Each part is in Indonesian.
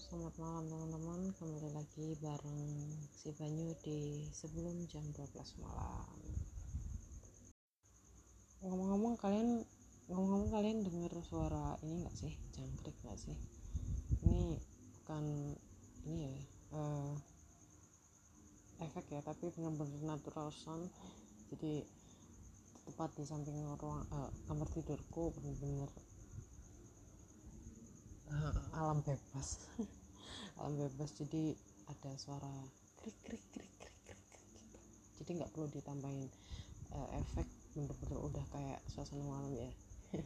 selamat malam teman-teman Kembali lagi bareng si Banyu di sebelum jam 12 malam Ngomong-ngomong kalian Ngomong-ngomong kalian dengar suara ini gak sih? Jangkrik gak sih? Ini bukan ini ya uh, efek ya tapi benar-benar natural sound jadi tepat di samping ruang uh, kamar tidurku benar-benar uh, alam bebas. Alam bebas jadi ada suara krik krik krik krik krik, krik gitu. Jadi nggak perlu ditambahin uh, efek bener-bener udah kayak suasana malam ya.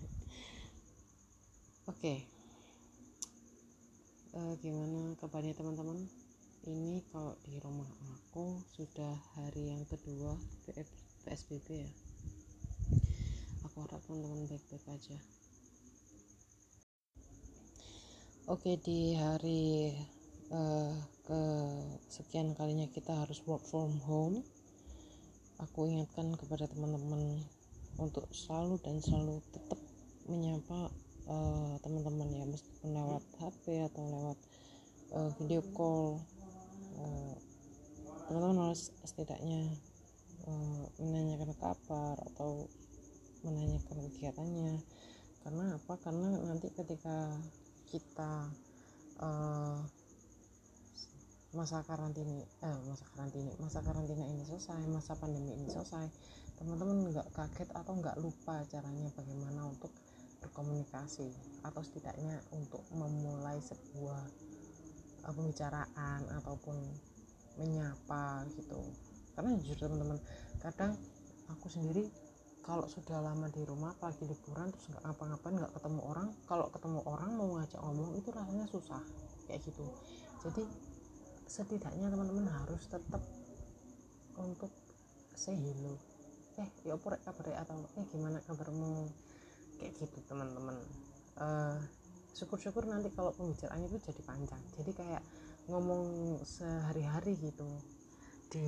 Oke. Okay. uh, gimana kabarnya teman-teman? Ini kalau di rumah aku sudah hari yang kedua PSBB ya. Aku harap teman-teman baik-baik aja Oke di hari uh, ke sekian kalinya kita harus work from home aku ingatkan kepada teman-teman untuk selalu dan selalu tetap menyapa uh, teman-teman ya meskipun lewat HP atau lewat uh, video call teman-teman harus setidaknya uh, menanyakan kabar atau menanyakan kegiatannya. Karena apa? Karena nanti ketika kita uh, masa karantina eh, masa karantina masa karantina ini selesai masa pandemi ini selesai teman-teman nggak kaget atau nggak lupa caranya bagaimana untuk berkomunikasi atau setidaknya untuk memulai sebuah uh, pembicaraan ataupun menyapa gitu. Karena jujur teman-teman kadang aku sendiri kalau sudah lama di rumah apalagi liburan terus nggak ngapa-ngapain nggak ketemu orang kalau ketemu orang mau ngajak ngomong itu rasanya susah kayak gitu. Jadi setidaknya teman-teman harus tetap untuk say hello. Eh ya apa kabar atau eh gimana kabarmu? Kayak gitu teman-teman. Uh, syukur-syukur nanti kalau pembicaraannya itu jadi panjang. Jadi kayak ngomong sehari-hari gitu di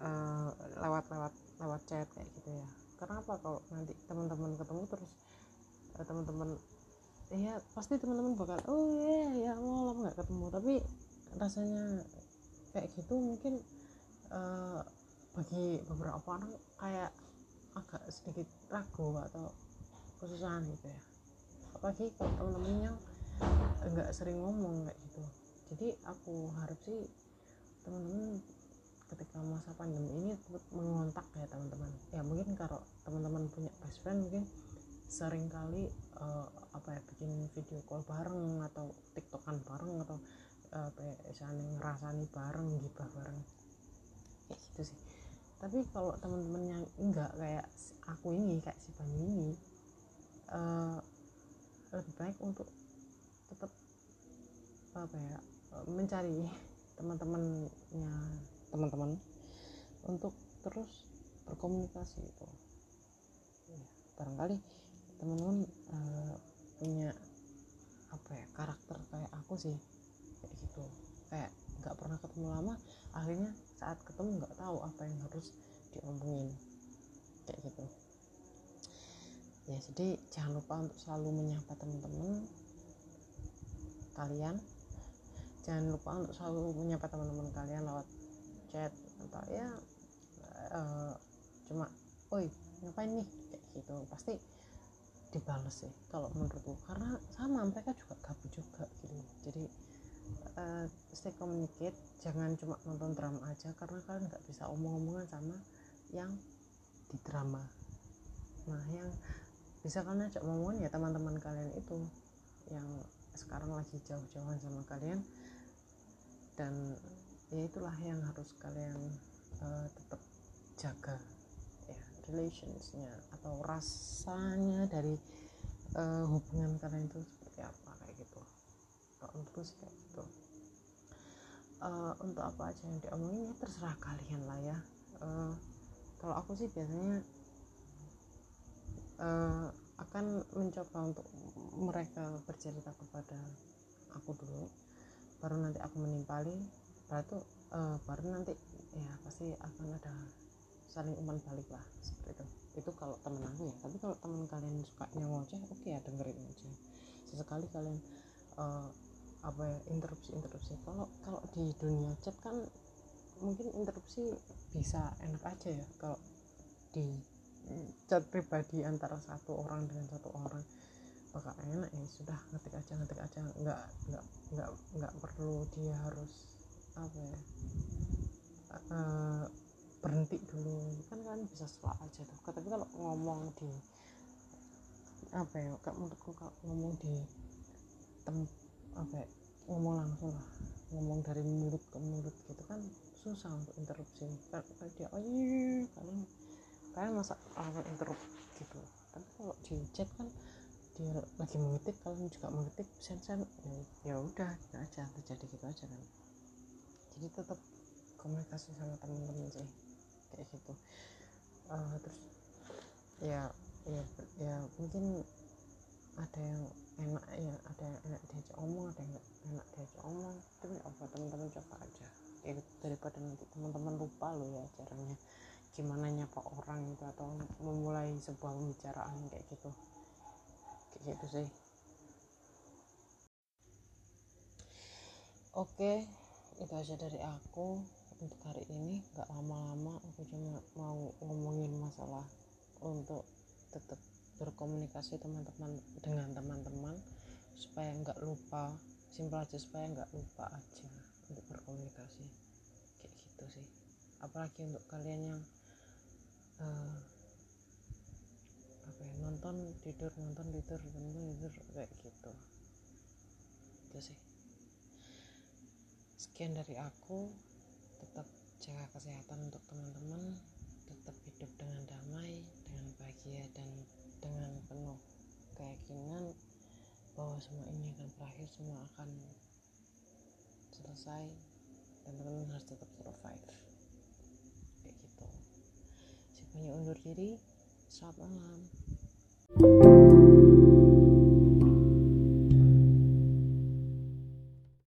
uh, lewat lewat lewat chat kayak gitu ya. Karena apa kalau nanti teman-teman ketemu terus uh, teman-teman ya pasti teman-teman bakal oh iya ya mau lama nggak ketemu? Tapi rasanya kayak gitu mungkin uh, bagi beberapa orang kayak agak sedikit ragu atau kesusahan gitu ya. Apalagi kalau teman-teman yang nggak sering ngomong kayak gitu. Jadi aku harap sih teman-teman ketika masa pandemi ini mengontak ya teman-teman. Ya mungkin kalau teman-teman punya best friend mungkin sering kali uh, apa ya bikin video call bareng atau tiktokan bareng atau uh, apa ya ngerasani bareng gibah bareng. Kayak gitu sih. Tapi kalau teman-teman yang enggak kayak aku ini kayak si Banyu ini uh, lebih baik untuk tetap apa ya mencari teman-temannya. Teman-teman? Untuk terus berkomunikasi itu. Ya, barangkali teman-teman uh, punya apa ya karakter kayak aku sih kayak gitu. Kayak nggak pernah ketemu lama akhirnya saat ketemu nggak tahu apa yang harus diomongin. Kayak gitu. Ya jadi jangan lupa untuk selalu menyapa teman-teman kalian. Jangan lupa untuk selalu menyapa teman-teman kalian lewat chat atau ya uh, cuma oi ngapain nih? Kayak gitu. Pasti dibales sih kalau menurutku. Karena sama mereka juga gabut juga gitu. Jadi uh, stay communicate jangan cuma nonton drama aja karena kalian nggak bisa omong-omongan sama yang di drama. Nah yang bisa kalian ajak ngomongan ya teman-teman kalian itu yang sekarang lagi jauh-jauhan sama kalian. Dan ya itulah yang harus kalian uh, tetap jaga relationsnya atau rasanya dari uh, hubungan kalian itu seperti apa kayak gitu. Untuk sih kayak gitu. Uh, untuk apa aja yang diomongin ya terserah kalian lah ya. Uh, kalau aku sih biasanya uh, akan mencoba untuk mereka bercerita kepada aku dulu baru nanti aku menimpali. Itu uh, baru nanti ya pasti akan ada saling umpan balik lah seperti itu. Itu kalau temen aku ya tapi kalau temen kalian suka ngoceh oke okay ya dengerin aja. Sesekali kalian uh, apa ya interupsi interupsi kalau kalau di dunia chat kan mungkin interupsi bisa enak aja ya kalau di chat pribadi antara satu orang dengan satu orang. Bakal enak ya sudah ngetik aja ngetik aja. Nggak nggak nggak nggak perlu dia harus apa ya uh, berhenti dulu. Kan kan bisa setelah aja tuh. Tapi kalau ngomong di apa ya kak menurutku kalau ngomong di tem apa ya, ngomong langsung lah. Ngomong dari mulut ke mulut gitu kan susah untuk interupsi. Kan, dia oh iya kalian kalian masa langsung interrupt gitu. Tapi kalau di chat kan dia lagi mengetik kalian juga mengetik sen sen ya, ya udah gitu aja terjadi gitu aja kan. Jadi tetap komunikasi sama teman-teman sih kayak gitu. Uh, terus ya ya ya mungkin ada yang enak ya ada yang enak diajak omong ada yang enak diajak omong. Tapi apa teman-teman coba aja. Ya, daripada nanti teman-teman lupa loh ya caranya. Gimana nyapa orang itu atau memulai sebuah pembicaraan kayak gitu. Kayak gitu sih. Oke itu aja dari aku untuk hari ini. Nggak lama-lama aku cuma mau ngomongin masalah untuk tetap berkomunikasi teman-teman dengan teman-teman supaya nggak lupa simpel aja supaya nggak lupa aja untuk berkomunikasi. Kayak gitu sih. Apalagi untuk kalian yang uh, apa ya nonton tidur nonton tidur nonton tidur kayak gitu. Itu sih. Sekian dari aku. Tetap jaga kesehatan untuk teman-teman tetap hidup dengan damai dengan bahagia dan dengan penuh keyakinan bahwa semua ini akan berakhir semua akan selesai dan teman-teman harus tetap survive. Kayak gitu. Siapanya undur diri. Selamat malam